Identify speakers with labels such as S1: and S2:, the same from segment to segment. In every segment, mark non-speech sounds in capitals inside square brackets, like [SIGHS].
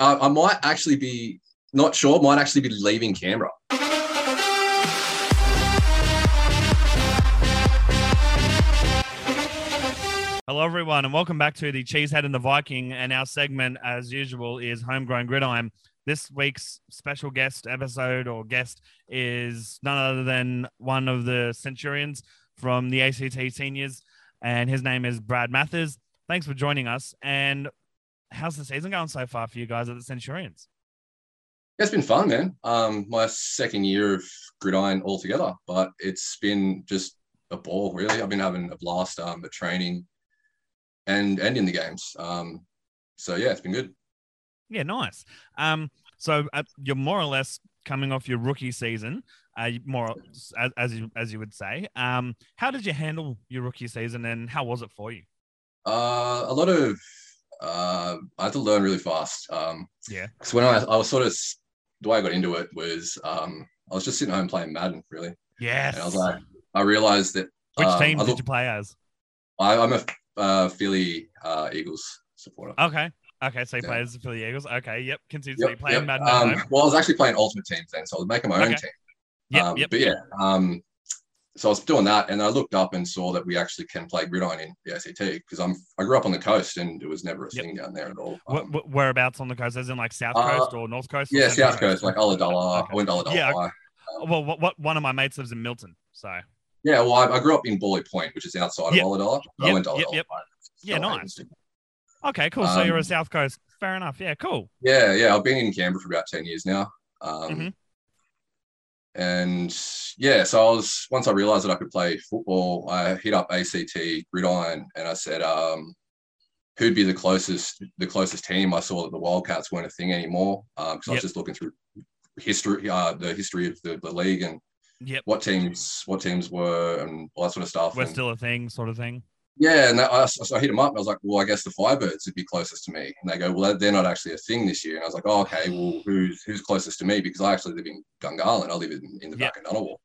S1: Uh, I might actually be not sure. Might actually be leaving Canberra.
S2: Hello, everyone, and welcome back to the Cheesehead and the Viking. And our segment, as usual, is Homegrown Gridiron. This week's special guest episode or guest is none other than one of the Centurions from the ACT Seniors, and his name is Brad Mathers. Thanks for joining us. And how's the season going so far for you guys at the Centurions?
S1: It's been fun, man. Um, my second year of gridiron altogether, but it's been just a ball, really. I've been having a blast um, at training and and in the games. Um, so yeah, it's been good.
S2: Yeah, nice. Um, so uh, you're more or less coming off your rookie season, uh, more as, as you as you would say. Um, how did you handle your rookie season, and how was it for you?
S1: Uh, a lot of uh, I had to learn really fast. Um,
S2: Yeah.
S1: because when I, I was sort of the way I got into it was um, I was just sitting home playing Madden, really,
S2: Yes.
S1: and I was like, I realized that
S2: Which
S1: um,
S2: team
S1: I
S2: did you play as?
S1: I, I'm a uh, Philly uh, Eagles supporter.
S2: Okay. Okay, so you
S1: Yeah.
S2: play as the Philly Eagles. Okay, yep. Continue to
S1: Yep,
S2: play playing
S1: yep.
S2: Madden
S1: Um, well, I was actually playing Ultimate Teams then, so I was making my own team.
S2: Yep,
S1: um,
S2: yep.
S1: But yeah, um, so I was doing that, and I looked up and saw that we actually can play gridiron in the ACT because I'm I grew up on the coast, and it was never a
S2: Yep.
S1: thing down there at all. Um,
S2: wh- whereabouts on the coast? As in like South
S1: Uh,
S2: Coast or North Coast? or
S1: yeah, South Coast, like Ulladulla.
S2: Okay.
S1: I went to Ulladulla.
S2: Yeah,
S1: High.
S2: Well, what, what one of my mates lives in Milton, so
S1: Yeah, well, I, I grew up in Bawley Point, which is outside
S2: Yep.
S1: of Ulladulla. I went to
S2: yep,
S1: Ulladulla.
S2: yep. Yeah, nice. okay, cool. So you're a
S1: Um,
S2: South Coast. Fair enough. Yeah, cool.
S1: Yeah, yeah. I've been in Canberra for about 10 years now. Um,
S2: Mhm.
S1: And yeah, so I was, once I realized that I could play football, I hit up ACT Gridiron and I said, um, who'd be the closest, the closest team? I saw that the Wildcats weren't a thing anymore because I was just looking through history, uh, the history of the, the league and
S2: Yep.
S1: what teams, what teams were and all that sort of stuff.
S2: We're
S1: And-
S2: still a thing, sort of thing.
S1: Yeah, and that, I, so I hit them up. And I was like, "Well, I guess the Firebirds would be closest to me." And they go, "Well, they're not actually a thing this year." And I was like, "Oh, okay. Well, who's who's closest to me? Because I actually live in Gungahlin. I live in, in the
S2: Yeah.
S1: back of Ngunnawal.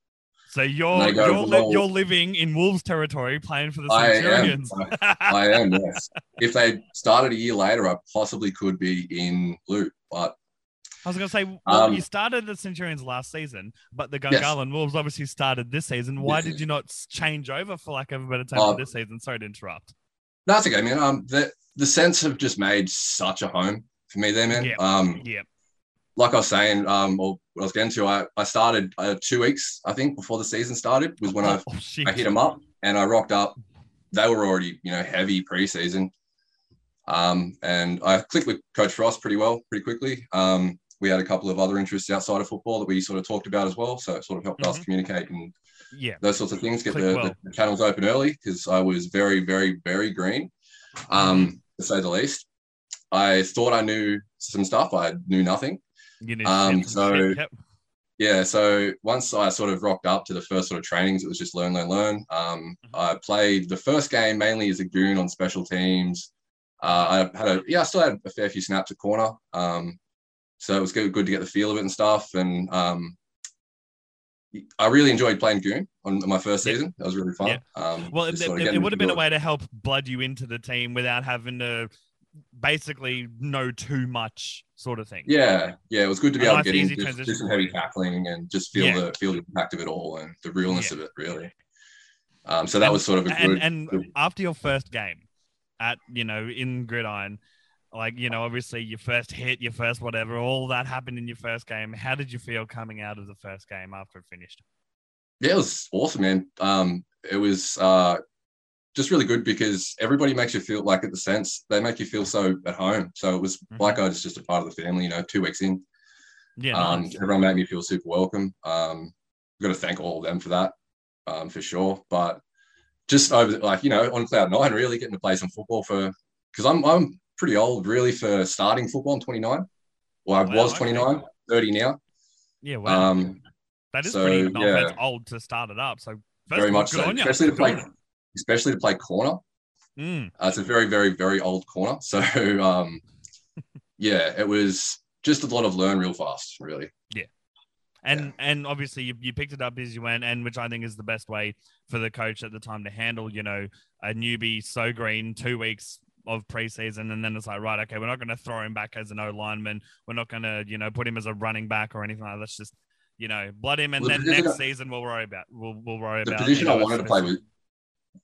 S2: So you're
S1: go,
S2: you're, li- you're living in Wolves territory, playing for the
S1: I am.
S2: Centurions.
S1: I am. Yes. [LAUGHS] if they started a year later, I possibly could be in blue. But
S2: I was going to say, well,
S1: Um,
S2: you started the Centurions last season, but the
S1: Yes.
S2: Gungahlin Wolves obviously started this season. Why
S1: Yes.
S2: did you not change over, for lack of a better term, for this season? Sorry to interrupt.
S1: No, that's okay, man. Um, the the Sens have just made such a home for me there, man.
S2: Yeah.
S1: Um,
S2: Yeah.
S1: like I was saying, um, or what I was getting to, I I started uh, two weeks, I think, before the season started was when I [LAUGHS]
S2: oh, shit.
S1: I hit them up and I rocked up. They were already, you know, heavy preseason. Um, and I clicked with Coach Frost pretty well, pretty quickly. Um, we had a couple of other interests outside of football that we sort of talked about as well. So it sort of helped us
S2: Mhm.
S1: communicate and
S2: Yeah.
S1: those sorts of things, get the,
S2: well.
S1: the channels open early because I was very, very, very green, um, to say the least. I thought I knew some stuff. I knew nothing.
S2: You
S1: Um, so- [LAUGHS]
S2: yep.
S1: Yeah, so once I sort of rocked up to the first sort of trainings, it was just learn, learn, learn. Um,
S2: Mhm.
S1: I played the first game mainly as a goon on special teams. Uh, I had a yeah, I still had a fair few snaps at corner. Um, so it was good, good to get the feel of it and stuff. And um, I really enjoyed playing goon on my first season. That was really fun. Um,
S2: Well, it,
S1: sort of
S2: it,
S1: getting
S2: would have been a way to help blood you into the team without having to basically know too much, sort of thing.
S1: Yeah, yeah, it was good to be
S2: A
S1: able
S2: nice,
S1: to get in,
S2: easy
S1: just,
S2: transition
S1: do some heavy tackling and just feel
S2: Yeah.
S1: the feel the impact of it all and the realness
S2: Yeah.
S1: of it, really. Um, so that
S2: And-
S1: was sort of a
S2: and
S1: good,
S2: and
S1: good
S2: after your first game at you know in gridiron like you know obviously your first hit your first whatever all that happened in your first game how did you feel coming out of the first game after it finished
S1: Yeah, it was awesome, man. Um, it was uh, just really good because everybody makes you feel like, at the Sens, they make you feel so at home. So it was
S2: Mhm.
S1: like I was just a part of the family. You know, two weeks in,
S2: yeah
S1: um,
S2: nice.
S1: everyone made me feel super welcome. Um, got to thank all of them for that, um, for sure. But just over, like you know, on cloud nine, really getting to play some football for because I'm I'm pretty old, really, for starting football. I'm 29. Well, I
S2: Wow,
S1: was
S2: okay.
S1: 29, 30 now.
S2: yeah well
S1: Um,
S2: that is
S1: so,
S2: pretty
S1: yeah.
S2: offense, old to start it up so
S1: very
S2: all,
S1: much
S2: good
S1: so, especially to play, especially to play corner.
S2: Mm,
S1: Uh, it's a very, very, very old corner. So, [LAUGHS] um, yeah, it was just a lot of learn real fast, really. Yeah.
S2: And and obviously you, you picked it up as you went and which i think is the best way for the coach at the time to handle you know a newbie so green two weeks of preseason, and then it's like, right, okay, we're not going to throw him back as an O lineman. We're not going to, you know, put him as a running back or anything like that. Let's just, you know, blood him, and
S1: Well, the
S2: then next
S1: position-
S2: season we'll worry about we'll we'll worry
S1: The
S2: about
S1: position
S2: you
S1: I wanted to play with,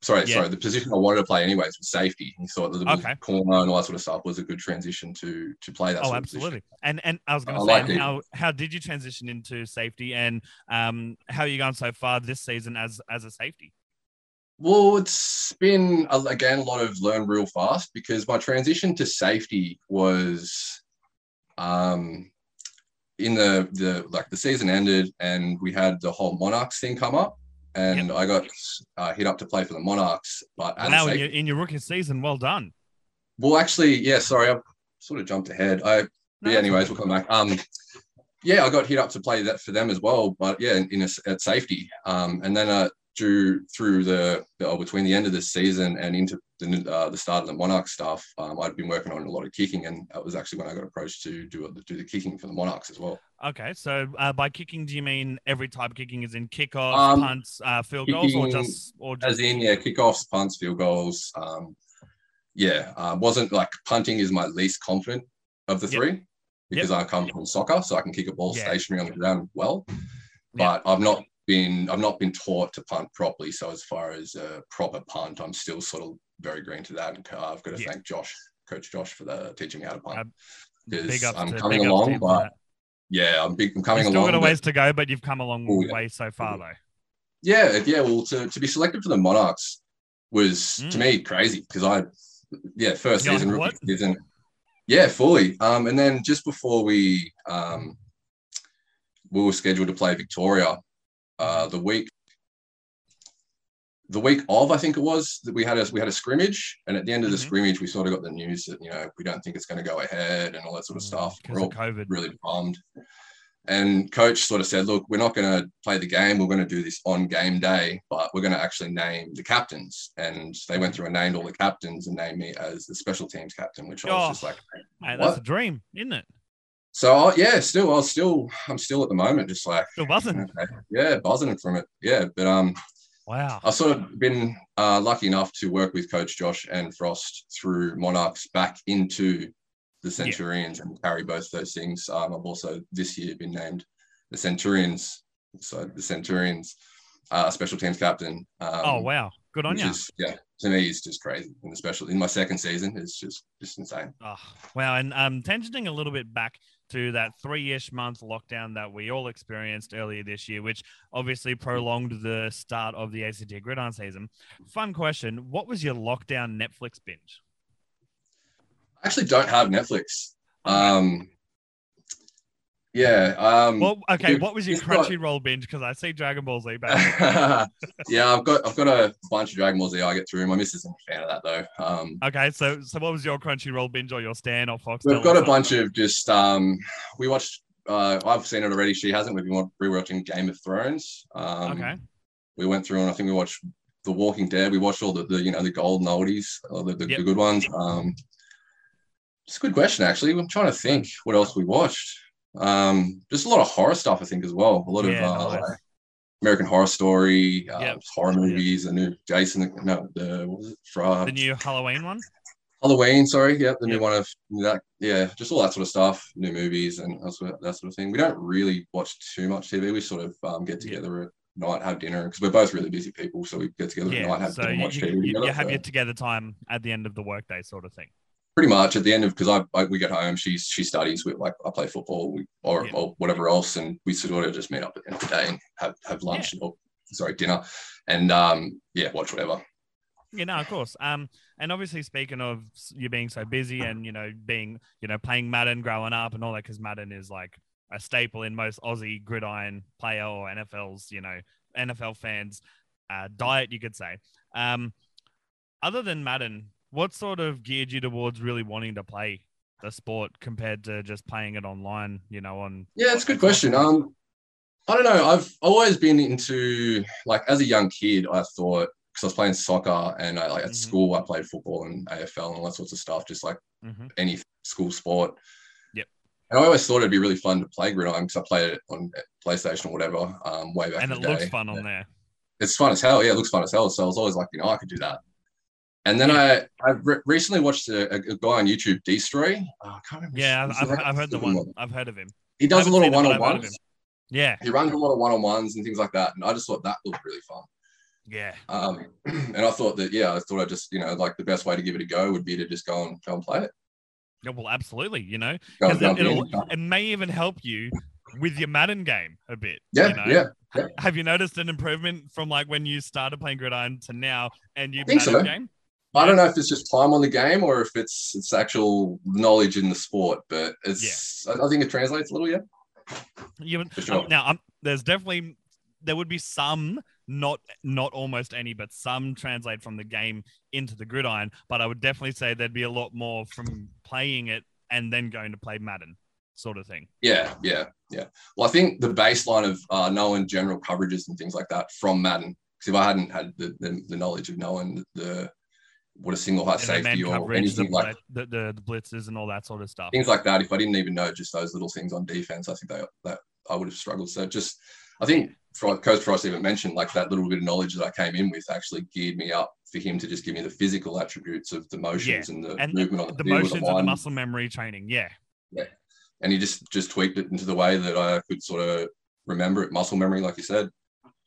S1: sorry,
S2: Yeah.
S1: sorry, the position I wanted to play anyways was safety. He thought that the
S2: Okay.
S1: corner and all that sort of stuff was a good transition to to play that.
S2: Oh,
S1: sort of position.
S2: absolutely. And and I was going to say,
S1: like
S2: how how did you transition into safety, and um, how are you going so far this season as as a safety?
S1: Well, it's been again a lot of learn real fast because my transition to safety was um in the the like the season ended and we had the whole Monarchs thing come up and I got uh, hit up to play for the Monarchs, but
S2: Wow, in your, in your rookie season, well done.
S1: well, actually, yeah, sorry, I sort of jumped ahead. I
S2: No,
S1: yeah, anyways, we'll come back. Um, yeah, I got hit up to play that for them as well, but yeah, in, in a, at safety. Um, and then uh, drew through the, the oh, between the end of the season and into the uh, the start of the Monarch stuff. Um, I'd been working on a lot of kicking, and that was actually when I got approached to do it- do the kicking for the Monarchs as well.
S2: Okay, so uh, by kicking, do you mean every type of kicking is in kickoffs,
S1: Um,
S2: punts, uh, field goals, or just or just
S1: As in, yeah, kickoffs, punts, field goals. Um, yeah, uh, wasn't like punting is my least confident of the
S2: Yep.
S1: three because I come from soccer, so I can kick a ball stationary on the ground well. But I've not been I've not been taught to punt properly. So as far as a proper punt, I'm still sort of very green to that. And uh, I've got to
S2: Yeah.
S1: thank Josh, Coach Josh, for the teaching me how to punt.
S2: Uh,
S1: because
S2: ups
S1: I'm
S2: to,
S1: coming
S2: to
S1: along, but yeah, I'm big. I'm coming
S2: You've still got a
S1: but-
S2: ways to go, but you've come a long
S1: Oh, yeah.
S2: way so far, though.
S1: yeah, yeah. Well, to, to be selected for the Monarchs was to
S2: Mm.
S1: me crazy because I, yeah, 1st
S2: You're
S1: season, rookie season, yeah, fully. Um, and then just before we um, we were scheduled to play Victoria, uh, the week. The week of, I think it was that we had a we had a scrimmage, and at the end of the
S2: Mhm.
S1: scrimmage, we sort of got the news that you know we don't think it's going to go ahead and all that sort of stuff.
S2: because
S1: We're all
S2: COVID.
S1: really bummed. And coach sort of said, look, we're not going to play the game. We're going to do this on game day, but we're going to actually name the captains. And they went through and named all the captains and named me as the special teams captain, which I was
S2: Oh,
S1: just like, what?
S2: that's a dream, isn't it?
S1: So I- yeah, still, I was still, I'm still at the moment, just like,
S2: Still buzzing.
S1: okay, yeah, buzzing from it. Yeah. But um,
S2: Wow.
S1: I've sort of been uh, lucky enough to work with Coach Josh and Frost through Monarchs back into the Centurions and carry both those things. Um, I've also this year been named the Centurions, so the Centurions uh, special teams captain. Um,
S2: oh wow. Good on you.
S1: is yeah, to me it's just crazy. In the special in my second season, it's just just insane.
S2: Oh, wow. And um, tangenting a little bit back to that three ish month lockdown that we all experienced earlier this year, which obviously prolonged the start of the ACT gridiron season. Fun question What was your lockdown Netflix binge?
S1: I actually don't have Netflix. Um, yeah. Um,
S2: Well, okay. What was your Crunchyroll binge? Because I see Dragon Ball Z back. [LAUGHS]
S1: yeah, I've got I've got a bunch of Dragon Ball Z I get through. My missus isn't a fan of that though. Um,
S2: okay. So, so what was your Crunchyroll binge or your Stan or Fox?
S1: we've got a bunch of just um, we watched. Uh, I've seen it already. She hasn't. We've been rewatching Game of Thrones. Um,
S2: Okay.
S1: We went through and I think we watched The Walking Dead. We watched all the, the you know the golden oldies, the, the,
S2: Yep.
S1: the good ones. Um, it's a good question actually. I'm trying to think what else we watched. Um, just a lot of horror stuff I think as well. A lot
S2: Yeah,
S1: of uh,
S2: nice.
S1: like American Horror Story, uh,
S2: Yep.
S1: horror
S2: Yep.
S1: movies, the new Jason, no, the what was it? Fra-
S2: The new Halloween one?
S1: Halloween, sorry, yeah, the
S2: Yep.
S1: new one of that, yeah, just all that sort of stuff, new movies and that sort of, that sort of thing. We don't really watch too much TV. We sort of um, get
S2: Yep.
S1: together at night, have dinner because we're both really busy people, so we get together at night, have
S2: So
S1: dinner,
S2: you,
S1: watch
S2: you,
S1: TV
S2: you,
S1: together.
S2: you have
S1: so
S2: your together time at the end of the workday, sort of thing.
S1: Pretty much at the end of because I, I we get home, she's she studies with like I play football we, or,
S2: Yep.
S1: or whatever else, and we sort of just meet up at the end of the day and have have lunch or sorry dinner, and um yeah, watch whatever.
S2: Yeah, no, of course. Um, and obviously, speaking of you being so busy and you know being you know playing Madden growing up and all that, because Madden is like a staple in most Aussie gridiron player or NFL's you know NFL fans' uh, diet, you could say. Um, other than Madden, what sort of geared you towards really wanting to play the sport compared to just playing it online? You know, on
S1: Yeah, it's a good question. Um, I don't know. I've always been into like as a young kid, I thought because I was playing soccer and I like at
S2: Mhm.
S1: school I played football and AFL and all that sorts of stuff, just like
S2: Mhm.
S1: any school sport.
S2: Yep.
S1: And I always thought it'd be really fun to play gridiron because I played it on PlayStation or whatever, um, way back
S2: and it looks
S1: day.
S2: fun on there.
S1: It's fun as hell. Yeah, it looks fun as hell. So I was always like, you know, I could do that. And then I I re- recently watched a, a, guy on YouTube, Destroy. Oh, I can't remember.
S2: Yeah, I've, I've, I've heard the one. I've heard of him.
S1: He does a lot of one on ones.
S2: Yeah,
S1: he runs a lot of one on ones and things like that. And I just thought that looked really fun.
S2: Yeah.
S1: Um, [CLEARS THROAT] and I thought that yeah, I thought I just you know like the best way to give it a go would be to just go and go and play it.
S2: Yeah, well, absolutely. You know, because it, it may even help you with your Madden game a bit.
S1: Yeah,
S2: you know?
S1: yeah, yeah,
S2: Have you noticed an improvement from like when you started playing Gridiron to now and you Madden so. game?
S1: I don't know if it's just time on the game or if it's it's actual knowledge in the sport, but it's yeah. I, I think it translates a little, yeah.
S2: Yeah, sure. um, now um, there's definitely there would be some not not almost any, but some translate from the game into the gridiron. But I would definitely say there'd be a lot more from playing it and then going to play Madden, sort of thing.
S1: Yeah, yeah, yeah. Well, I think the baseline of uh, knowing general coverages and things like that from Madden, because if I hadn't had the, the, the knowledge of knowing the what a single high safety or anything like
S2: the, the, the blitzes and all that sort of stuff.
S1: Things like that. If I didn't even know just those little things on defense, I think they, that I would have struggled. So just I think Coach Frost even mentioned like that little bit of knowledge that I came in with actually geared me up for him to just give me the physical attributes of the motions yeah. and the and movement on the,
S2: the field, motions the and the muscle memory training. Yeah.
S1: Yeah. And he just just tweaked it into the way that I could sort of remember it, muscle memory, like you said.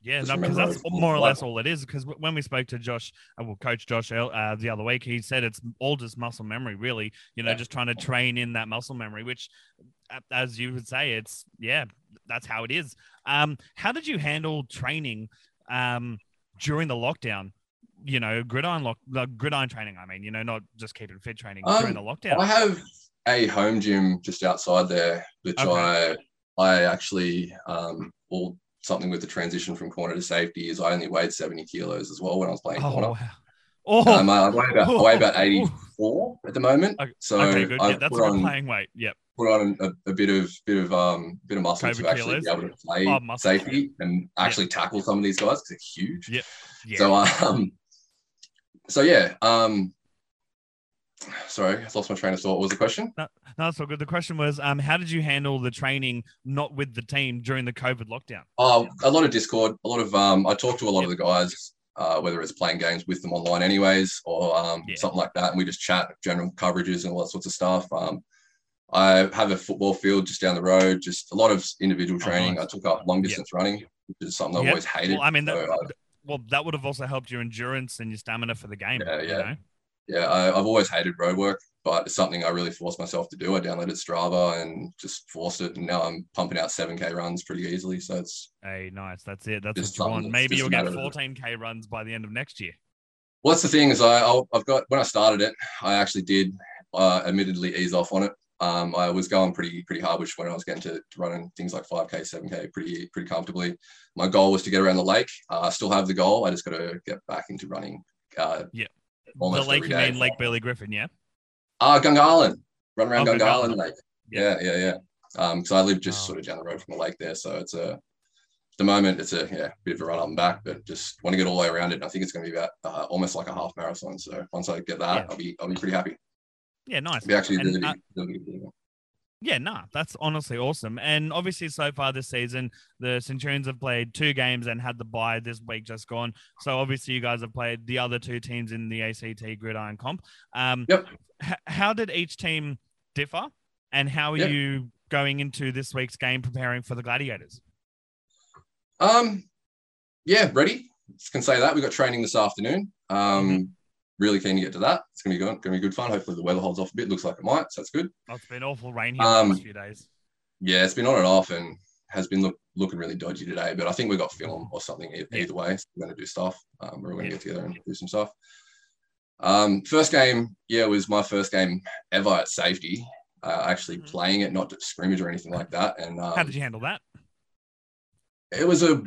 S2: Yeah, because no, that's more or less all it is. Because when we spoke to Josh, uh, well, Coach Josh uh, the other week, he said it's all just muscle memory, really. You know, yeah. just trying to train in that muscle memory, which, as you would say, it's yeah, that's how it is. Um, how did you handle training um, during the lockdown? You know, gridiron lock, the gridiron training. I mean, you know, not just keeping fit training um, during the lockdown.
S1: I have a home gym just outside there, which okay. I I actually um, all something with the transition from corner to safety is I only weighed 70 kilos as well when I was playing oh, corner. Wow. Oh, um, I, weigh about, I weigh about 84 at the moment. Okay, so
S2: okay, good. Yeah, that's a good playing weight. Yep.
S1: Put on a, a, bit of bit of um bit of muscle COVID to actually kilos. be able to play oh, safety and actually tackle some of these guys because they're huge.
S2: Yeah. yeah.
S1: So um so yeah um sorry, I lost my train of thought. What was the question?
S2: No, no, that's all good. The question was, um, how did you handle the training not with the team during the COVID lockdown?
S1: Oh, a lot of Discord, a lot of um, I talked to a lot yep. of the guys, uh, whether it's playing games with them online, anyways, or um, yeah. something like that, and we just chat general coverages and all that sorts of stuff. Um, I have a football field just down the road, just a lot of individual oh, training. Oh, nice. I took up long distance yep. running, which is something I've always hated.
S2: Well, I mean, that, so, uh, well, that would have also helped your endurance and your stamina for the game. Yeah, yeah. You know?
S1: Yeah, I, have always hated road work, but it's something I really forced myself to do. I downloaded Strava and just forced it, and now I'm pumping out 7k runs pretty easily. So it's
S2: hey, nice. That's it. That's what you want. Maybe you'll get 14k runs by the end of next year.
S1: Well, that's the thing is I I've got when I started it, I actually did uh, admittedly ease off on it. Um, I was going pretty pretty hard, which when I was getting to, running things like 5k, 7k pretty pretty comfortably. My goal was to get around the lake. Uh, I still have the goal. I just got to get back into running. Uh,
S2: yeah the lake you mean Lake Burley Griffin, yeah?
S1: Ah, uh, Gungahlin. Run around oh, Gungahlin Lake. Yeah, yeah, yeah. Um, because I live just oh. sort of down the road from the lake there, so it's a at the moment it's a yeah bit of a run up and back, but just want to get all the way around it. And I think it's going to be about uh, almost like a half marathon. So once I get that, yeah. I'll be I'll be pretty happy.
S2: Yeah, nice.
S1: It'll be actually
S2: and,
S1: really,
S2: uh,
S1: really
S2: yeah, nah, that's honestly awesome. And obviously, so far this season, the Centurions have played two games and had the bye this week just gone. So obviously, you guys have played the other two teams in the ACT Gridiron Comp. Um,
S1: yep.
S2: H- how did each team differ, and how are yep. you going into this week's game preparing for the Gladiators?
S1: Um, yeah, ready. Can say that we got training this afternoon. Um, mm-hmm really keen to get to that. It's gonna be good. Gonna be good fun. Hopefully the weather holds off a bit. Looks like it might, so that's good.
S2: Oh, it's been awful rain here um, the last few days.
S1: Yeah, it's been on and off, and has been look, looking really dodgy today. But I think we got film or something either, yeah. way. So we're gonna do stuff. Um, we're gonna yeah. get together and do some stuff. Um, first game, yeah, was my first game ever at safety. Uh, actually mm-hmm. playing it, not scrimmage or anything like that. And um,
S2: how did you handle that?
S1: It was a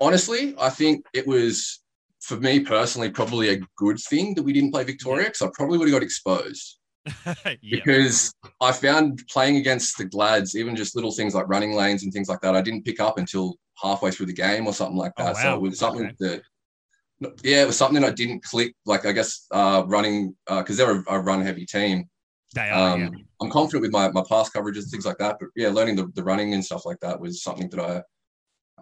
S1: honestly, I think it was for me personally, probably a good thing that we didn't play Victoria because I probably would have got exposed. [LAUGHS] Because I found playing against the Glads, even just little things like running lanes and things like that, I didn't pick up until halfway through the game or something like oh, that. Oh, wow. So it was something okay. that, yeah, it was something I didn't click. Like I guess uh, running because uh, they're a, a, run heavy team.
S2: They are. Um,
S1: yeah. I'm confident with my my pass coverages and things like that. But yeah, learning the, the running and stuff like that was something that I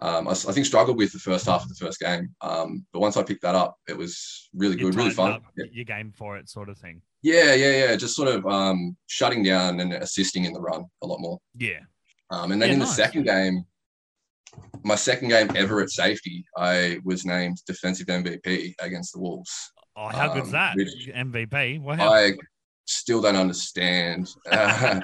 S1: um, I, I, think struggled with the first half of the first game. Um, but once I picked that up, it was really good, really fun.
S2: Yeah. Your game for it, sort of thing.
S1: Yeah, yeah, yeah. Just sort of um, shutting down and assisting in the run a lot more.
S2: Yeah.
S1: Um, and then yeah, in nice. the second game, my second game ever at safety, I was named defensive MVP against the Wolves.
S2: Oh, how good's um, that? MVP.
S1: Wow. I still don't understand, [LAUGHS]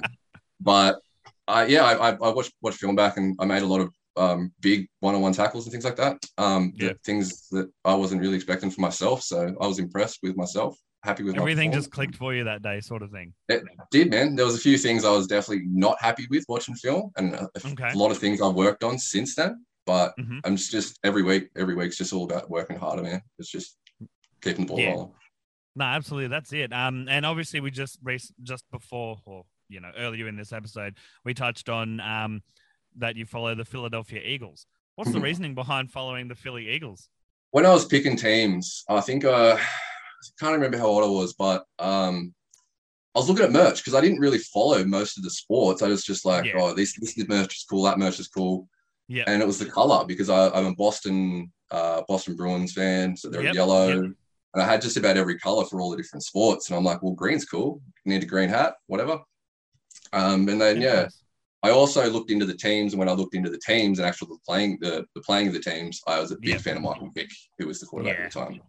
S1: but uh, yeah, I, I watched watched film back and I made a lot of um, big one-on-one tackles and things like that. Um, yeah. things that I wasn't really expecting for myself. So I was impressed with myself. Happy with
S2: everything. Just clicked for you that day, sort of thing.
S1: It did, man. There was a few things I was definitely not happy with watching film, and a, okay. a lot of things I've worked on since then. But mm-hmm. I'm just, just every week, every week's just all about working harder, man. It's just keeping the ball yeah. rolling.
S2: No, absolutely, that's it. Um, and obviously we just just before, or you know, earlier in this episode, we touched on um that you follow the Philadelphia Eagles. What's the [LAUGHS] reasoning behind following the Philly Eagles?
S1: When I was picking teams, I think uh, I can't remember how old I was, but um, I was looking at merch because I didn't really follow most of the sports. I was just like, yeah. oh, this this merch is cool, that merch is cool. Yeah. And it was the color because I, am a Boston uh, Boston Bruins fan, so they're yep. yellow. Yep. And I had just about every color for all the different sports. And I'm like, well, green's cool. need a green hat, whatever. Um, and then yeah, I also looked into the teams, and when I looked into the teams and actually playing the the playing of the teams, I was a big yeah. fan of Michael Vick, who was the quarterback yeah. at the time.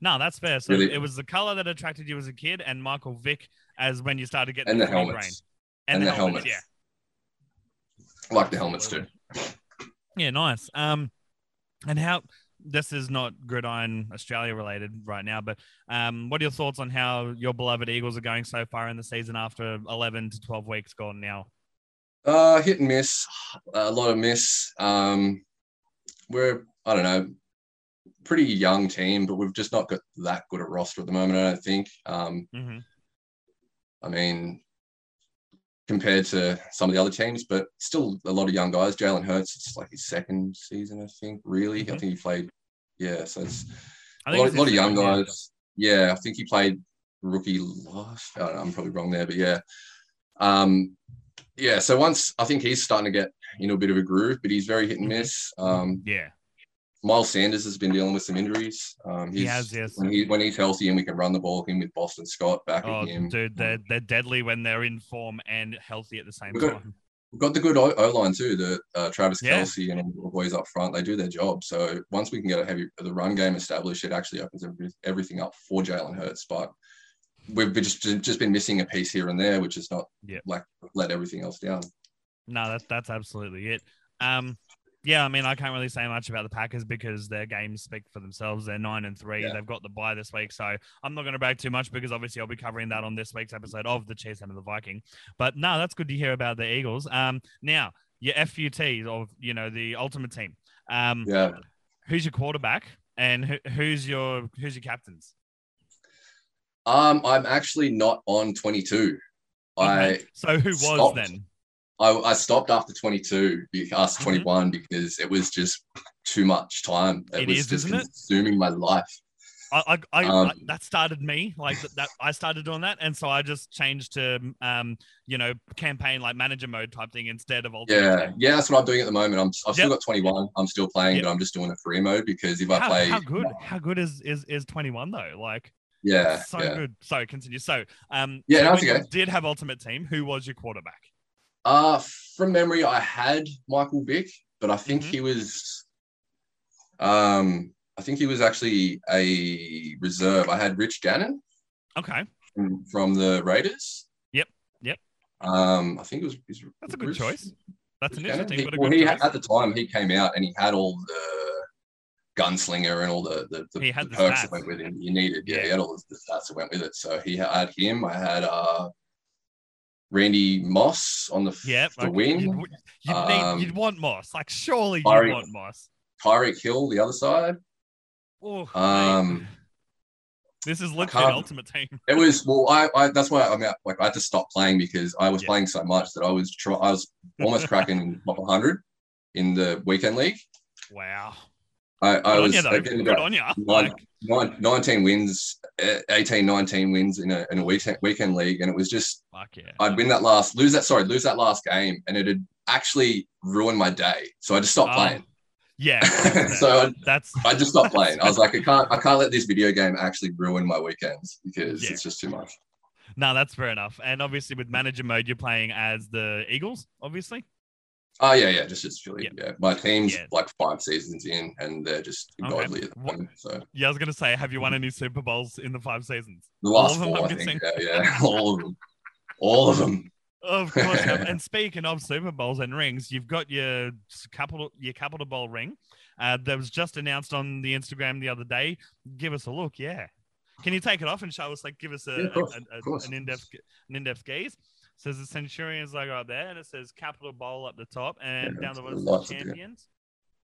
S2: No, that's fair. So really? it was the color that attracted you as a kid, and Michael Vick as when you started getting
S1: and the, the helmets,
S2: and, and, the, helmets, helmets.
S1: yeah. Like the helmets too.
S2: Yeah, nice. Um, and how this is not Gridiron Australia related right now, but um, what are your thoughts on how your beloved Eagles are going so far in the season after 11 to 12 weeks gone now?
S1: Uh, hit and miss, a lot of miss. Um, we're I don't know, pretty young team, but we've just not got that good at roster at the moment. I don't think. Um, mm-hmm. I mean, compared to some of the other teams, but still a lot of young guys. Jalen Hurts, it's like his second season, I think. Really, mm-hmm. I think he played. Yeah, so it's a lot, a lot of young guys. Yeah. yeah. I think he played rookie last. I am probably wrong there, but yeah. Um, yeah, so once I think he's starting to get you know a bit of a groove, but he's very hit and mm-hmm. miss. Um,
S2: yeah.
S1: Miles Sanders has been dealing with some injuries. Um, he has, yes. When, he, when he's healthy and we can run the ball, him with Boston Scott back oh, at him.
S2: Dude, they're, they're deadly when they're in form and healthy at the same we've got, time.
S1: We've got the good O line too. The uh, Travis yeah. Kelce and all the boys up front, they do their job. So once we can get a heavy the run game established, it actually opens everything up for Jalen Hurts. But we've just just been missing a piece here and there, which is not yeah. like let everything else down.
S2: No, that's that's absolutely it. Um, yeah, I mean, I can't really say much about the Packers because their games speak for themselves. They're nine and three. Yeah. They've got the bye this week, so I'm not going to brag too much because obviously I'll be covering that on this week's episode of the Cheese and the Viking. But no, that's good to hear about the Eagles. Um, now your FUT of you know the ultimate team. Um,
S1: yeah.
S2: Who's your quarterback and who, who's your who's your captains?
S1: Um, I'm actually not on 22. Okay. I
S2: so who was stopped. then?
S1: I, I stopped after 22, because mm-hmm. 21 because it was just too much time. It, it was is, just consuming it? my life.
S2: I, I, I, um, I, that started me like that, that, I started doing that, and so I just changed to um, you know, campaign like manager mode type thing instead of
S1: ultimate. Yeah, yeah, that's what I'm doing at the moment. I'm I've still got 21. I'm still playing, yep. but I'm just doing a free mode because if I play,
S2: how good, how good is is is 21 though? Like,
S1: yeah,
S2: so
S1: yeah.
S2: good. So continue. So, um,
S1: yeah,
S2: so
S1: when okay. you
S2: did have ultimate team. Who was your quarterback?
S1: Uh, from memory, I had Michael Vick, but I think mm-hmm. he was, um, I think he was actually a reserve. I had Rich Gannon.
S2: Okay.
S1: From, from the Raiders.
S2: Yep. Yep.
S1: Um, I think it was.
S2: That's a good Rich, choice. That's an interesting.
S1: He, well, he had, at the time he came out and he had all the gunslinger and all the the, the, the perks that went with him. You needed, yeah, yeah, he had all the, the stats that went with it. So he had him. I had uh Randy Moss on the,
S2: yep,
S1: the okay. wing.
S2: You'd, you'd, um, need, you'd, want Moss. Like, surely you want Moss.
S1: Tyreek Hill, the other side.
S2: Oh, um, this is literally ultimate team. [LAUGHS]
S1: It was well, I, I that's why I mean, like I had to stop playing because I was playing so much that I was try, I was almost [LAUGHS] cracking top 100 in the weekend league.
S2: Wow.
S1: I, I was
S2: you, getting about
S1: nine, like, nine, 19 wins, eh, 18, 19 wins in a, in a weekend, weekend league. And it was just,
S2: yeah.
S1: I'd win that last, lose that, sorry, lose that last game. And it had actually ruined my day. So I just stopped oh. playing.
S2: Yeah. [LAUGHS]
S1: so I,
S2: that's
S1: I just stopped playing. I was like, I [LAUGHS] can't, I can't let this video game actually ruin my weekends because
S2: Yeah.
S1: it's just too much.
S2: no, that's fair enough. And obviously with manager mode, you're playing as the Eagles, obviously.
S1: Oh yeah, yeah, just just purely,
S2: Yeah.
S1: yeah. My team's
S2: Yeah.
S1: like five seasons in, and they're just
S2: Okay.
S1: godly at the moment. So
S2: Yeah, I was gonna say, have you won any Super Bowls in the five seasons?
S1: the
S2: All
S1: last
S2: of them,
S1: four,
S2: I'm
S1: I think, yeah, yeah, [LAUGHS] all of them, all of them.
S2: Of course. [LAUGHS] and speaking of Super Bowls and rings, you've got your capital your Capital Bowl ring. Uh, that was just announced on the Instagram the other day. Give us a look, yeah. Can you take it off and show us, like, give us a,
S1: Yeah, course,
S2: a- a- an in-depth an in-depth gaze? Says the Centurions logo up there, and it says Capital Bowl up the top, and
S1: Yeah,
S2: down the bottom
S1: lots
S2: says
S1: of it.
S2: Champions.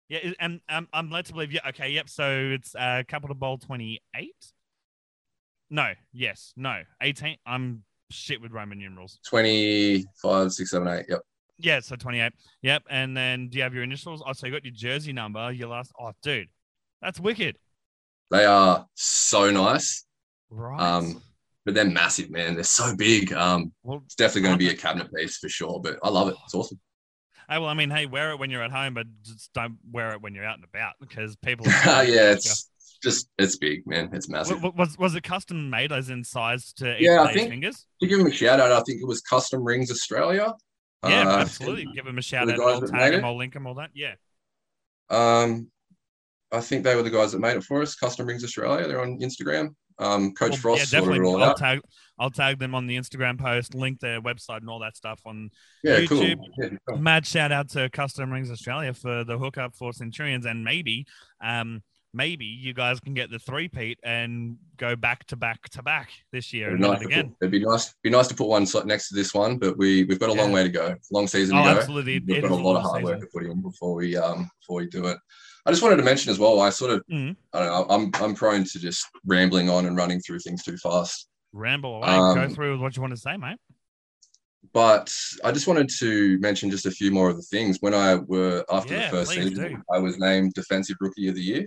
S2: Yeah, and um, I'm led to believe. Yeah, okay, yep. So it's uh, Capital Bowl 28. No, yes, no, 18. I'm shit with Roman numerals.
S1: 25, 6, 7, 8. Yep.
S2: Yeah, so 28. Yep. And then do you have your initials? Oh, so you got your jersey number, your last. Oh, dude, that's wicked.
S1: They are so nice,
S2: Right.
S1: Um, but they're massive, man. They're so big. Um,
S2: well,
S1: it's definitely going to be a cabinet piece for sure, but I love it. It's awesome. [SIGHS]
S2: hey, well, I mean, hey, wear it when you're at home, but just don't wear it when you're out and about because people. [LAUGHS]
S1: yeah, it's just, it's big, man. It's massive.
S2: Was, was was it custom made as in size to each
S1: Yeah, I think-
S2: fingers?
S1: To give them a shout out, I think it was Custom Rings Australia.
S2: Yeah,
S1: Uh,
S2: absolutely. Give them a shout out. I'll tag
S1: it?
S2: I'll link them, all that. Yeah.
S1: Um, I think they were the guys that made it for us. Custom Rings Australia. They're on Instagram. Um, Coach
S2: Well,
S1: Frost
S2: yeah, definitely. I'll
S1: out.
S2: tag, I'll tag them on the Instagram post, link their website and all that stuff on
S1: Yeah, cool.
S2: YouTube.
S1: Yeah, cool.
S2: mad shout out to Custom Rings Australia for the hookup for Centurions, and maybe, um, maybe you guys can get the three peat and go back to back to back this year
S1: It'd
S2: and
S1: be, nice to
S2: again.
S1: put, it'd be nice. Be nice to put one next to this one, but we we've got a long way to go. Long season
S2: Oh,
S1: to go.
S2: absolutely.
S1: We've
S2: It
S1: got a lot of hard work to put in before we um before we do it. I just wanted to mention as well. I sort of
S2: Mhm.
S1: I don't know. I'm I'm prone to just rambling on and running through things too fast.
S2: Ramble away. go
S1: Um,
S2: through with what you want to say, mate.
S1: But I just wanted to mention just a few more of the things. When I were after
S2: Yeah,
S1: the first season,
S2: do.
S1: I was named Defensive Rookie of the Year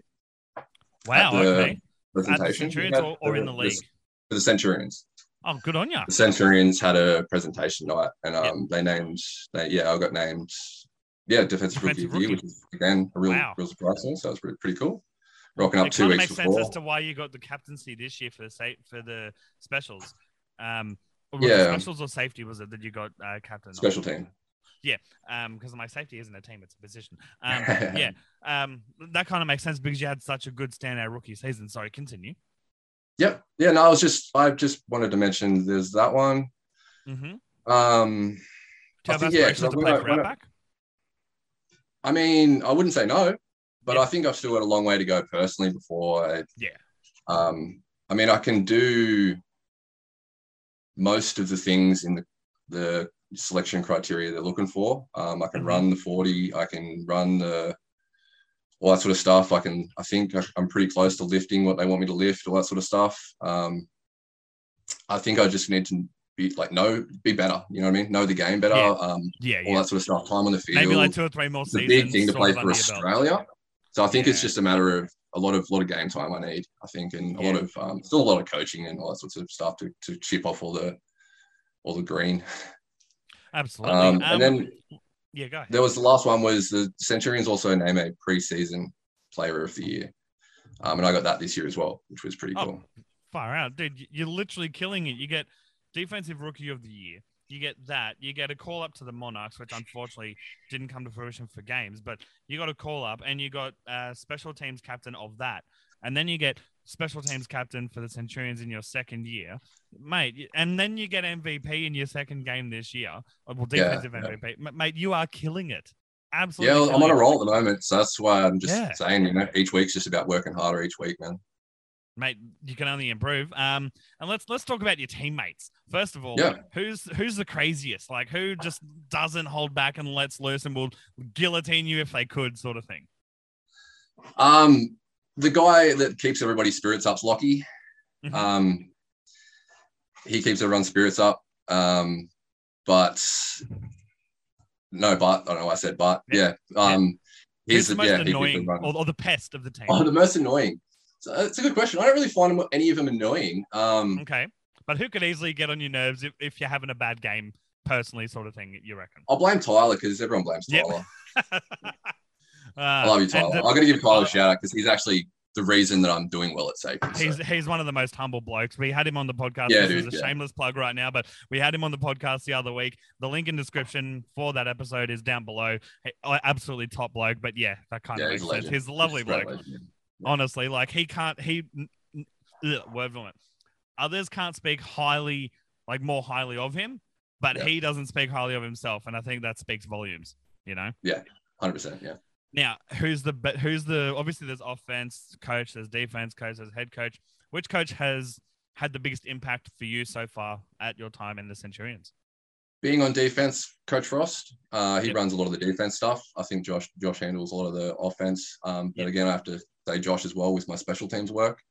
S2: Wow.
S1: the
S2: Okay. At the
S1: presentation.
S2: Centurions
S1: had
S2: or, or in the
S1: the-
S2: league?
S1: For the Centurions.
S2: Oh, good on you.
S1: The Centurions had a presentation night, and
S2: Yep.
S1: um, they named, they, yeah, I got named, yeah, defensive, rookie
S2: Defensive
S1: of the year,
S2: rookie.
S1: which is again a real,
S2: Wow.
S1: real surprise. So it's pretty, pretty cool. Rocking up
S2: It
S1: two weeks
S2: makes sense
S1: before.
S2: as to why you got the captaincy this year for the sa- for the specials. Um, was
S1: Yeah.
S2: specials or safety was it that you got uh, captain?
S1: Special team. Yeah.
S2: Um because my safety isn't a team it's a position um [LAUGHS] yeah um that kind of makes sense because you had such a good standout rookie season sorry continue
S1: Yep. Yeah. No, I was just, I just wanted to mention there's that one.
S2: mm-hmm
S1: Um,
S2: have
S1: think, yeah,
S2: aspirations
S1: 'cause
S2: to
S1: when
S2: play
S1: I- I- I mean, I wouldn't say no, but
S2: Yeah.
S1: I think I've still got a long way to go personally before I,
S2: Yeah.
S1: Um, I mean, I can do most of the things in the, the selection criteria they're looking for. Um, I can
S2: Mhm.
S1: run the 40, I can run the all that sort of stuff. I can, I think I- I'm pretty close to lifting what they want me to lift, all that sort of stuff. Um, I think I just need to be like, know, be better. You know what I mean? Know the game better.
S2: Yeah.
S1: Um,
S2: yeah
S1: all
S2: yeah
S1: that sort of stuff. Time on the field
S2: maybe like two or three more
S1: it's
S2: seasons
S1: big thing to play for
S2: under your belt.
S1: Australia. So I think it's just a matter of a lot of lot of game time I need. I think, and a lot of um, still a lot of coaching and all that sorts of stuff to, to chip off all the all the green.
S2: absolutely
S1: Um,
S2: Um,
S1: and then
S2: yeah go ahead.
S1: there was the last one was the Centurions also name a preseason player of the year, um, and I got that this year as well, which was pretty
S2: Oh,
S1: cool.
S2: far out dude you're literally killing it you get defensive rookie of the year you get that you get a call up to the monarchs which unfortunately didn't come to fruition for games but you got a call up and you got uh, special teams captain of that and then you get special teams captain for the centurions in your second year mate and then you get mvp in your second game this year uh, well
S1: Yeah,
S2: defensive
S1: yeah.
S2: mvp M- mate you are killing it Absolutely.
S1: Yeah, I'm on a roll at the moment, so that's why I'm just
S2: Yeah.
S1: saying, you know, each week's just about working harder each week, man.
S2: Mate. You can only improve. Um, and let's let's talk about your teammates first of all.
S1: Yeah.
S2: Who's who's the craziest? Like who just doesn't hold back and lets loose and will guillotine you if they could, sort of thing.
S1: Um, the guy that keeps everybody's spirits up's Lockie.
S2: Mhm.
S1: Um, he keeps everyone's spirits up. Um, but no, but I don't know why I said but. Yeah. Um,
S2: Who's
S1: he's
S2: the
S1: the,
S2: most
S1: yeah,
S2: annoying or, or the pest of the team?
S1: Oh, the most annoying. So it's a good question. I don't really find any of them annoying. Um,
S2: okay, but who could easily get on your nerves if, if you're having a bad game, personally, sort of thing? You reckon?
S1: I'll blame Tyler because everyone blames
S2: Yep.
S1: Tyler. [LAUGHS]
S2: Uh,
S1: I love you, Tyler.
S2: the-
S1: I'm going to give [LAUGHS] Tyler a shout out because he's actually the reason that I'm doing well at safety. so.
S2: He's he's one of the most humble blokes. We had him on the podcast.
S1: Yeah,
S2: this
S1: dude,
S2: is a
S1: yeah.
S2: shameless plug right now, but we had him on the podcast the other week. The link in description for that episode is down below. Absolutely top bloke, but yeah, that kind
S1: yeah,
S2: of makes sense. He's a lovely
S1: He's
S2: bloke.
S1: legend.
S2: Honestly, like he can't he n- n- ugh, word vomit. Others can't speak highly, like more highly of him, but
S1: Yeah.
S2: he doesn't speak highly of himself, and I think that speaks volumes. You know.
S1: Yeah, 100%. Yeah.
S2: Now, who's the but who's the obviously there's offense coach, there's defense coach, there's head coach. Which coach has had the biggest impact for you so far at your time in the Centurions?
S1: Being on defense, Coach Frost, uh, he
S2: Yep.
S1: runs a lot of the defense stuff. I think Josh Josh handles a lot of the offense. Um, but
S2: Yep.
S1: again, I have to say Josh as well with my special teams work.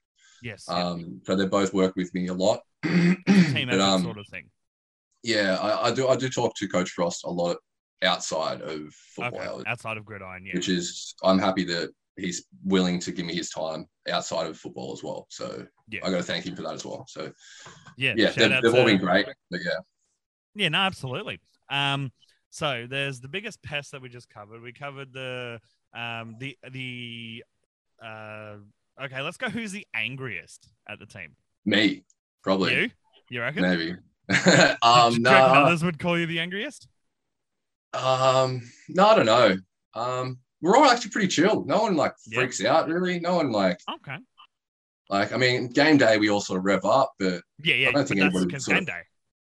S2: Yes, yeah.
S1: Um, so they both work with me a lot. [CLEARS THROAT]
S2: team
S1: but, um,
S2: sort of thing.
S1: yeah, I, I do. I do talk to Coach Frost a lot outside of football
S2: Okay,
S1: hours,
S2: outside of gridiron, yeah.
S1: which is I'm happy that he's willing to give me his time outside of football as well. So
S2: Yeah.
S1: I got to thank him for that as well. So
S2: yeah,
S1: yeah, they've, they've all been great. But yeah,
S2: Yeah, no, absolutely. Um, so there's the biggest pest that we just covered. We covered the um the the uh okay, let's go who's the angriest at the team?
S1: me probably
S2: You? You reckon?
S1: maybe. [LAUGHS] [LAUGHS] Um, no,
S2: others would call you the angriest?
S1: um, no, I don't know. Um, we're all actually pretty chill. No one like
S2: Yeah.
S1: freaks out really. No one like
S2: Okay.
S1: like. I mean, game day we all sort of rev up, but
S2: Yeah, yeah.
S1: I
S2: don't
S1: think anybody sort
S2: game
S1: of-
S2: day.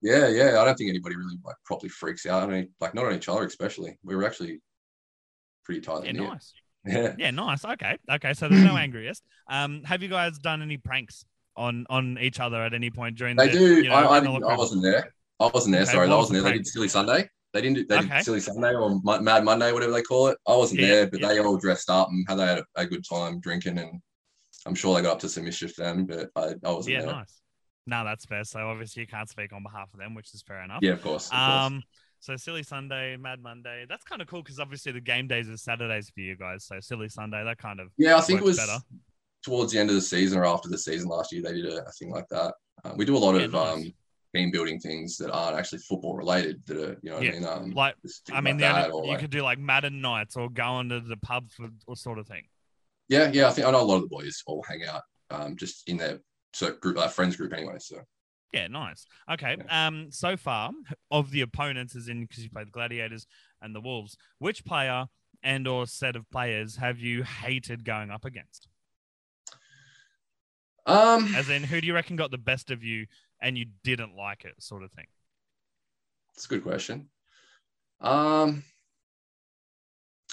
S1: yeah, yeah. I don't think anybody really like properly freaks out. I mean, like not on each other, especially. We were actually pretty tight.
S2: Yeah, nice.
S1: Yeah.
S2: Yeah, nice. Okay. Okay. So there's no angriest. Um, have you guys done any pranks on on each other at any point during
S1: They
S2: the
S1: do.
S2: you know,
S1: I, I,
S2: the
S1: I wasn't there. I wasn't there.
S2: Okay,
S1: sorry, I
S2: was the
S1: wasn't there. They did Silly Sunday. They didn't do. They
S2: Okay.
S1: did Silly Sunday or Mad Monday, whatever they call it. I wasn't
S2: Yeah,
S1: there, but
S2: yeah.
S1: they all dressed up and had they had a, a good time drinking, and I'm sure they got up to some mischief then. But I, I wasn't
S2: Yeah,
S1: there.
S2: nice. No, that's fair. So obviously you can't speak on behalf of them, which is fair enough.
S1: Yeah, of course. Of course.
S2: Um, so silly Sunday, Mad Monday. That's kind of cool because obviously the game days are Saturdays for you guys. So silly Sunday, that kind of
S1: Yeah, I think it was
S2: better.
S1: towards the end of the season or after the season last year. They did a, a thing like that. Uh, we do a lot
S2: Yeah,
S1: of
S2: nice.
S1: um, team building things that aren't actually football related. That are, you know, what
S2: Yeah,
S1: I mean, um,
S2: like I mean,
S1: like
S2: the
S1: that,
S2: other,
S1: or
S2: you
S1: like-
S2: could do like Madden nights or go into the pub for or sort of thing.
S1: yeah, yeah. I think I know a lot of the boys all hang out, um, just in their so group, uh, friends group anyway. So
S2: Yeah, nice. Okay. Um, so far of the opponents, is in because you played the Gladiators and the Wolves. Which player and or set of players have you hated going up against?
S1: um,
S2: As in, who do you reckon got the best of you and you didn't like it, sort of thing?
S1: It's a good question. Um.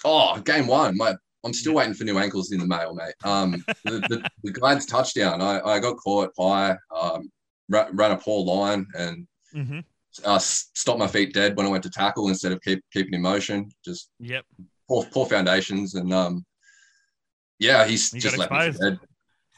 S1: Oh, game one. My I'm still waiting for new ankles in the mail, mate. Um, the, the, the Glad's touchdown. I, I got caught high. Um, ra- ran a poor line and
S2: Mm-hmm.
S1: uh, stopped my feet dead when I went to tackle instead of keep keeping in motion. Just
S2: Yep.
S1: poor poor foundations and um. Yeah, he's just left me dead.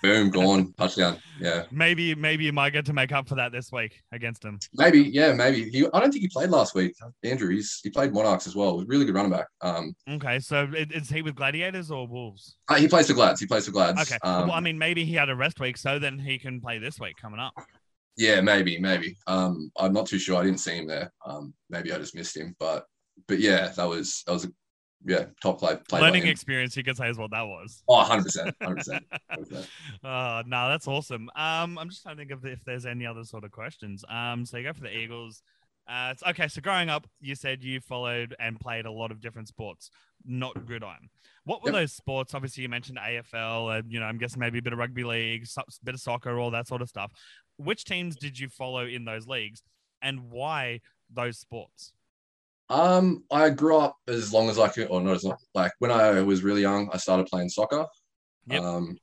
S1: Boom, gone, [LAUGHS] touchdown. Yeah,
S2: Maybe maybe you might get to make up for that this week against him.
S1: maybe. Yeah, maybe. He, I don't think he played last week. Andrew, he's he played Monarchs as well. Really good running back. Um,
S2: Okay, so is he with Gladiators or Wolves?
S1: Uh, he plays for Glads. He plays for Glads.
S2: Okay.
S1: Um,
S2: well, I mean, maybe he had a rest week, so then he can play this week coming up.
S1: Yeah, maybe, maybe. Um, I'm not too sure. I didn't see him there. Um, maybe I just missed him. But but yeah, that was that was a yeah top play. play
S2: Learning experience, you could say, as what that was.
S1: Oh, 100 percent, 100 [LAUGHS] percent.
S2: Oh no, that's awesome. Um, I'm just trying to think of if there's any other sort of questions. Um, so you go for the Eagles. Uh, it's- okay, so growing up, you said you followed and played a lot of different sports, not gridiron. What were
S1: Yep.
S2: those sports? Obviously, you mentioned AFL, and you know, I'm guessing maybe a bit of rugby league, so- bit of soccer, all that sort of stuff. Which teams did you follow in those leagues, and why those sports?
S1: Um, I grew up as long as I could, or not as long. Like when I was really young, I started playing soccer.
S2: Yep.
S1: Um,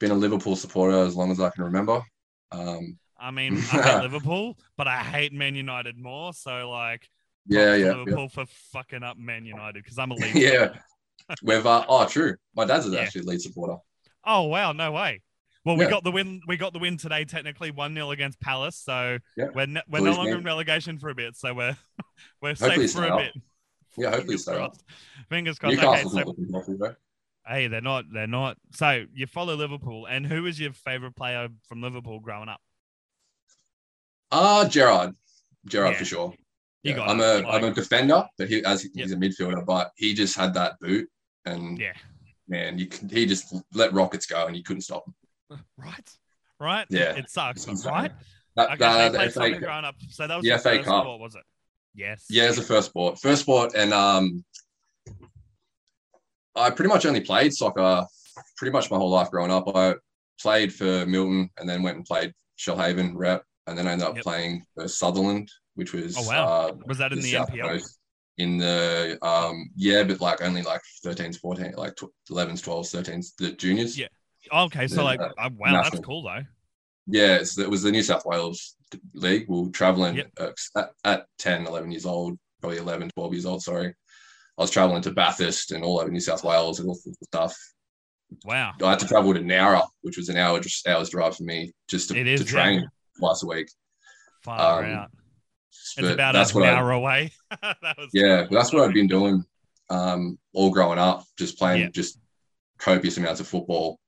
S1: been a Liverpool supporter as long as I can remember. Um,
S2: I mean, [LAUGHS] I hate Liverpool, but I hate Man United more. So like,
S1: yeah, yeah, yeah.
S2: Liverpool for fucking up Man United because I'm a [LAUGHS] Leeds.
S1: yeah. We've uh, oh, true. My dad's [LAUGHS]
S2: Yeah.
S1: actually a lead supporter.
S2: Oh wow, no way. Well, we
S1: Yeah.
S2: got the win. We got the win today, technically one 0 against Palace. So
S1: Yeah.
S2: we're ne- we're
S1: Please,
S2: no longer
S1: man.
S2: in relegation for a bit. So we're [LAUGHS] we're
S1: Hopefully
S2: safe for a bit.
S1: Yeah, hopefully
S2: Fingers
S1: up.
S2: crossed. Fingers crossed. Okay, so
S1: healthy
S2: hey, they're not. They're not. So you follow Liverpool, and who was your favorite player from Liverpool growing up?
S1: Ah, Gerrard. Gerrard
S2: Yeah.
S1: for sure.
S2: You got
S1: I'm
S2: it.
S1: a
S2: Like-
S1: am a defender, but he as
S2: Yep.
S1: he's a midfielder, but he just had that boot and
S2: Yeah.
S1: man, you can, he just let rockets go, and you couldn't stop him.
S2: Right. Right.
S1: Yeah.
S2: It, sucks,
S1: It's
S2: right?
S1: That,
S2: Okay, so
S1: that-
S2: played
S1: FA
S2: growing up. So that was
S1: The
S2: your
S1: FA
S2: first
S1: Cup.
S2: sport, was it? Yes.
S1: Yeah, as a first sport. First sport, and um, I pretty much only played soccer pretty much my whole life growing up. I played for Milton, and then went and played Shoalhaven rep, and then I ended up
S2: Yep.
S1: playing for Sutherland, which was
S2: Oh, wow.
S1: uh,
S2: Was that in the
S1: South
S2: NPL?
S1: Coast. In the um, yeah, but like only like 13s, 14, like tw- 11s, 12s, 13s, the juniors.
S2: Yeah. Okay, so
S1: The,
S2: like,
S1: uh,
S2: wow, that's cool though.
S1: Yeah, it's, it was the New South Wales League. We were traveling
S2: Yep.
S1: at, at 10, 11 years old, probably 11, 12 years old, sorry. I was traveling to Bathurst and all over New South Wales and all sorts of stuff.
S2: Wow.
S1: I had to travel to Nowra, which was an hour just hour's drive for me, just to,
S2: is,
S1: to train
S2: yeah.
S1: twice a week.
S2: Far
S1: Um,
S2: out. It's about
S1: that's
S2: an
S1: what I,
S2: hour away. [LAUGHS] that was
S1: yeah, that's what I've been doing um, all growing up, just playing
S2: Yeah.
S1: just copious amounts of football.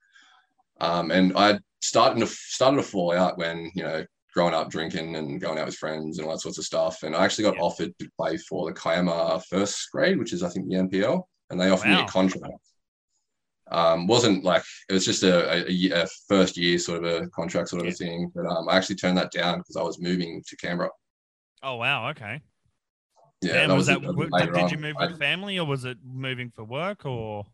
S1: Um, and I started to started to fall out when you know growing up drinking and going out with friends and all that sorts of stuff. And I actually got
S2: Yeah.
S1: offered to play for the Kiama first grade, which is I think the NPL, and they offered me a contract. Um, wasn't like it was just a, a, a first year sort of a contract sort of
S2: Yeah.
S1: a thing, but um, I actually turned that down because I was moving to Canberra.
S2: Oh wow. Okay.
S1: Yeah,
S2: was that?
S1: a-
S2: w-
S1: later
S2: did,
S1: on.
S2: you move with family or was it moving for work or?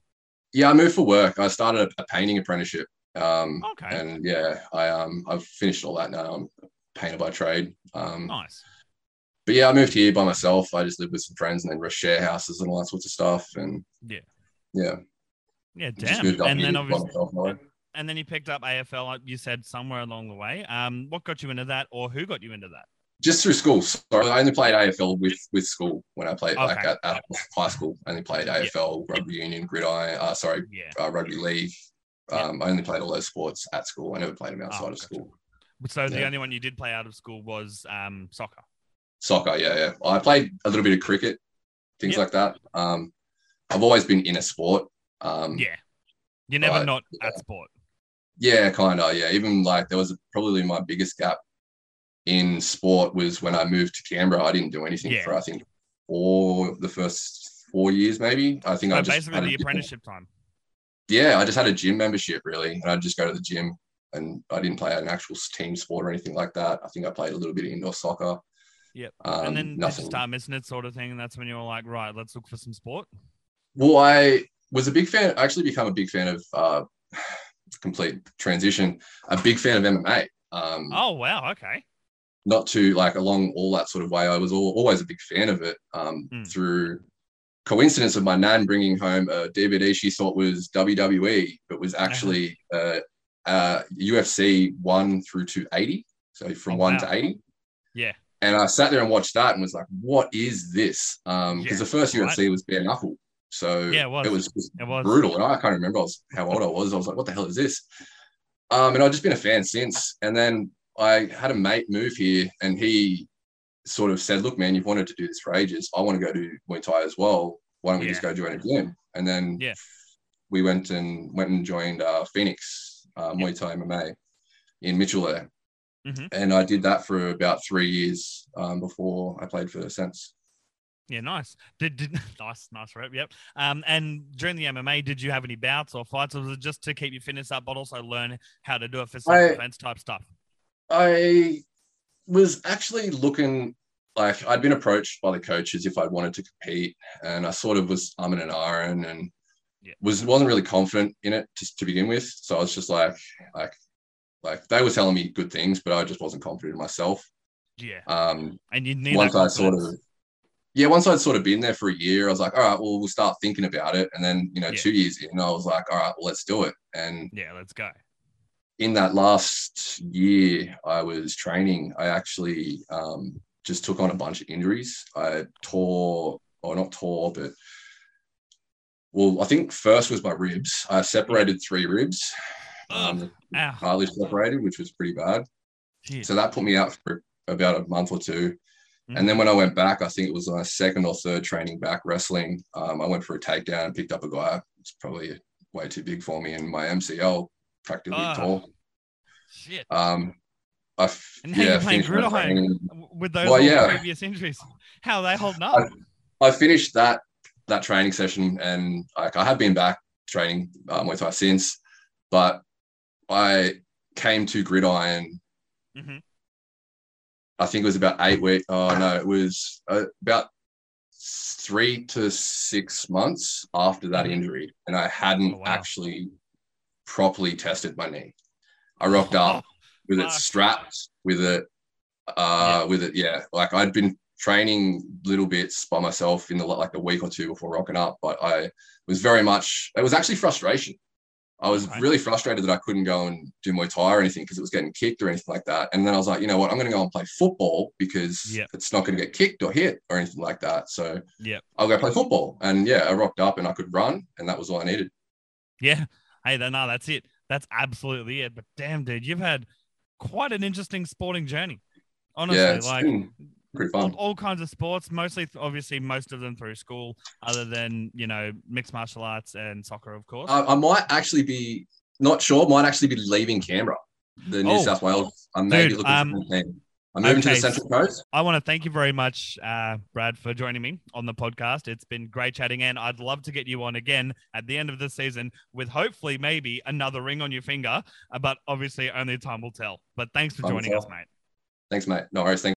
S1: Yeah, I moved for work. I started a, a painting apprenticeship. Um,
S2: Okay.
S1: And yeah, I um I've finished all that now. I'm a painter by trade. Um,
S2: Nice.
S1: but yeah, I moved here by myself. I just lived with some friends and then we share houses and all that sorts of stuff. And
S2: Yeah.
S1: yeah,
S2: Yeah. Damn. And then
S1: by
S2: obviously,
S1: myself, like.
S2: and then you picked up AFL. Like you said somewhere along the way. Um, what got you into that, or who got you into that?
S1: just through school. So I only played AFL with with school when I played like
S2: Okay.
S1: at, at high school. I only played AFL, rugby union, gridiron. Uh, sorry,
S2: Yeah.
S1: uh, rugby league.
S2: Yeah.
S1: Um, I only played all those sports at school. I never played them outside
S2: Oh,
S1: of
S2: gotcha.
S1: school.
S2: So the only one you did play out of school was um soccer.
S1: Soccer, yeah, yeah. I played a little bit of cricket, things
S2: Yep.
S1: like that. Um, I've always been in a sport. Um,
S2: Yeah. You're never
S1: Right,
S2: not
S1: yeah.
S2: at sport.
S1: yeah, kind of. Yeah, even like there was probably my biggest gap in sport was when I moved to Canberra. I didn't do anything
S2: Yeah.
S1: for I think four the first four years maybe. I think
S2: So
S1: I just
S2: basically the apprenticeship time.
S1: Yeah, I just had a gym membership really, and I'd just go to the gym. And I didn't play an actual team sport or anything like that. I think I played a little bit of indoor soccer.
S2: Yep.
S1: Um,
S2: and then
S1: nothing.
S2: you start missing it sort of thing, and that's when you were like, right, let's look for some sport.
S1: Well, I was a big fan. I actually become a big fan of uh, [SIGHS] complete transition. A big fan of MMA. Um,
S2: Oh wow, okay.
S1: Not too like along all that sort of way. I was al always a big fan of it. Um,
S2: Mm.
S1: Through coincidence of my nan bringing home a DVD she thought was WWE, but was actually uh, uh, UFC one through to eighty. So from
S2: Oh,
S1: one
S2: wow.
S1: to eighty.
S2: Yeah.
S1: And I sat there and watched that and was like, "What is this?" Because
S2: Yeah,
S1: the first
S2: right.
S1: UFC was bare knuckle, so
S2: Yeah, it was.
S1: it was just
S2: It was.
S1: brutal. And I can't remember I was, how old I was. I was like, what the hell is this? Um, and I've just been a fan since. And then I had a mate move here and he sort of said, look, man, you've wanted to do this for ages. I want to go do Muay Thai as well. Why don't we just go join a gym? And then
S2: Yeah.
S1: we went and went and joined uh, Phoenix uh, Muay Thai MMA in Mitchell there.
S2: Mhm.
S1: And I did that for about three years um, before I played for Sens.
S2: Yeah, nice. Did, did [LAUGHS] nice, nice rep. Yep. Um, and during the MMA, did you have any bouts or fights, or was it just to keep your fitness up, but also learn how to do it for self defense type stuff?
S1: I was actually looking like I'd been approached by the coaches if I wanted to compete, and I sort of was umming and ahhing and
S2: Yeah.
S1: was wasn't really confident in it just to begin with. So I was just like, like, like they were telling me good things, but I just wasn't confident in myself.
S2: Yeah.
S1: Um,
S2: And you need
S1: once I sort of, yeah, once I'd sort of been there for a year, I was like, all right, well, we'll start thinking about it. And then, you know,
S2: Yeah.
S1: two years in, I was like, all right, well, let's do it. And
S2: Yeah, let's go.
S1: In that last year I was training, I actually um, just took on a bunch of injuries. I tore, or not tore, but well, I think first was my ribs. I separated three ribs, um,
S2: Ow.
S1: separated, which was pretty bad.
S2: Shit.
S1: So that put me out for about a month or two.
S2: Mhm.
S1: And then when I went back, I think it was my second or third training back wrestling. Um, I went for a takedown and picked up a guy. It's probably way too big for me, and my MCL practically
S2: Ah.
S1: tore.
S2: Shit.
S1: Um, I f-
S2: And now
S1: yeah,
S2: you're playing gridiron with those
S1: Well, yeah.
S2: previous injuries. How are they holding up?
S1: I finished that that training session, and like I have been back training uh, Muay Thai since, but I came to Gridiron.
S2: Mhm.
S1: I think it was about eight weeks. Oh no, it was uh, about three to six months after that
S2: Mhm.
S1: injury, and I hadn't
S2: Oh, wow.
S1: actually properly tested my knee. I rocked up with it strapped, with it, uh,
S2: Yeah.
S1: with it, yeah. Like I'd been training little bits by myself in the like a week or two before rocking up, but I was very much. It was actually frustration. I was
S2: Okay.
S1: really frustrated that I couldn't go and do Muay Thai or anything because it was getting kicked or anything like that. And then I was like, you know what, I'm going to go and play football because
S2: Yeah.
S1: it's not going to get kicked or hit or anything like that. So
S2: Yeah.
S1: I'll go play football. And yeah, I rocked up and I could run, and that was all I needed.
S2: Yeah. Hey, then no, that's it. That's absolutely it. But damn, dude, you've had quite an interesting sporting journey. Honestly,
S1: yeah,
S2: like
S1: pretty
S2: all,
S1: fun.
S2: all kinds of sports, mostly obviously most of them through school, other than you know mixed martial arts and soccer, of course.
S1: I, I might actually be not sure. Might actually be leaving Canberra, the New
S2: Oh.
S1: South Wales. I'm maybe
S2: Dude,
S1: looking
S2: um,
S1: for a. I'm moving to the Central Coast.
S2: I want to thank you very much, uh, Brad, for joining me on the podcast. It's been great chatting, and I'd love to get you on again at the end of the season with hopefully maybe another ring on your finger, uh, but obviously only time will tell. But thanks for
S1: Time
S2: joining us, mate.
S1: Thanks, mate. No worries. Thanks.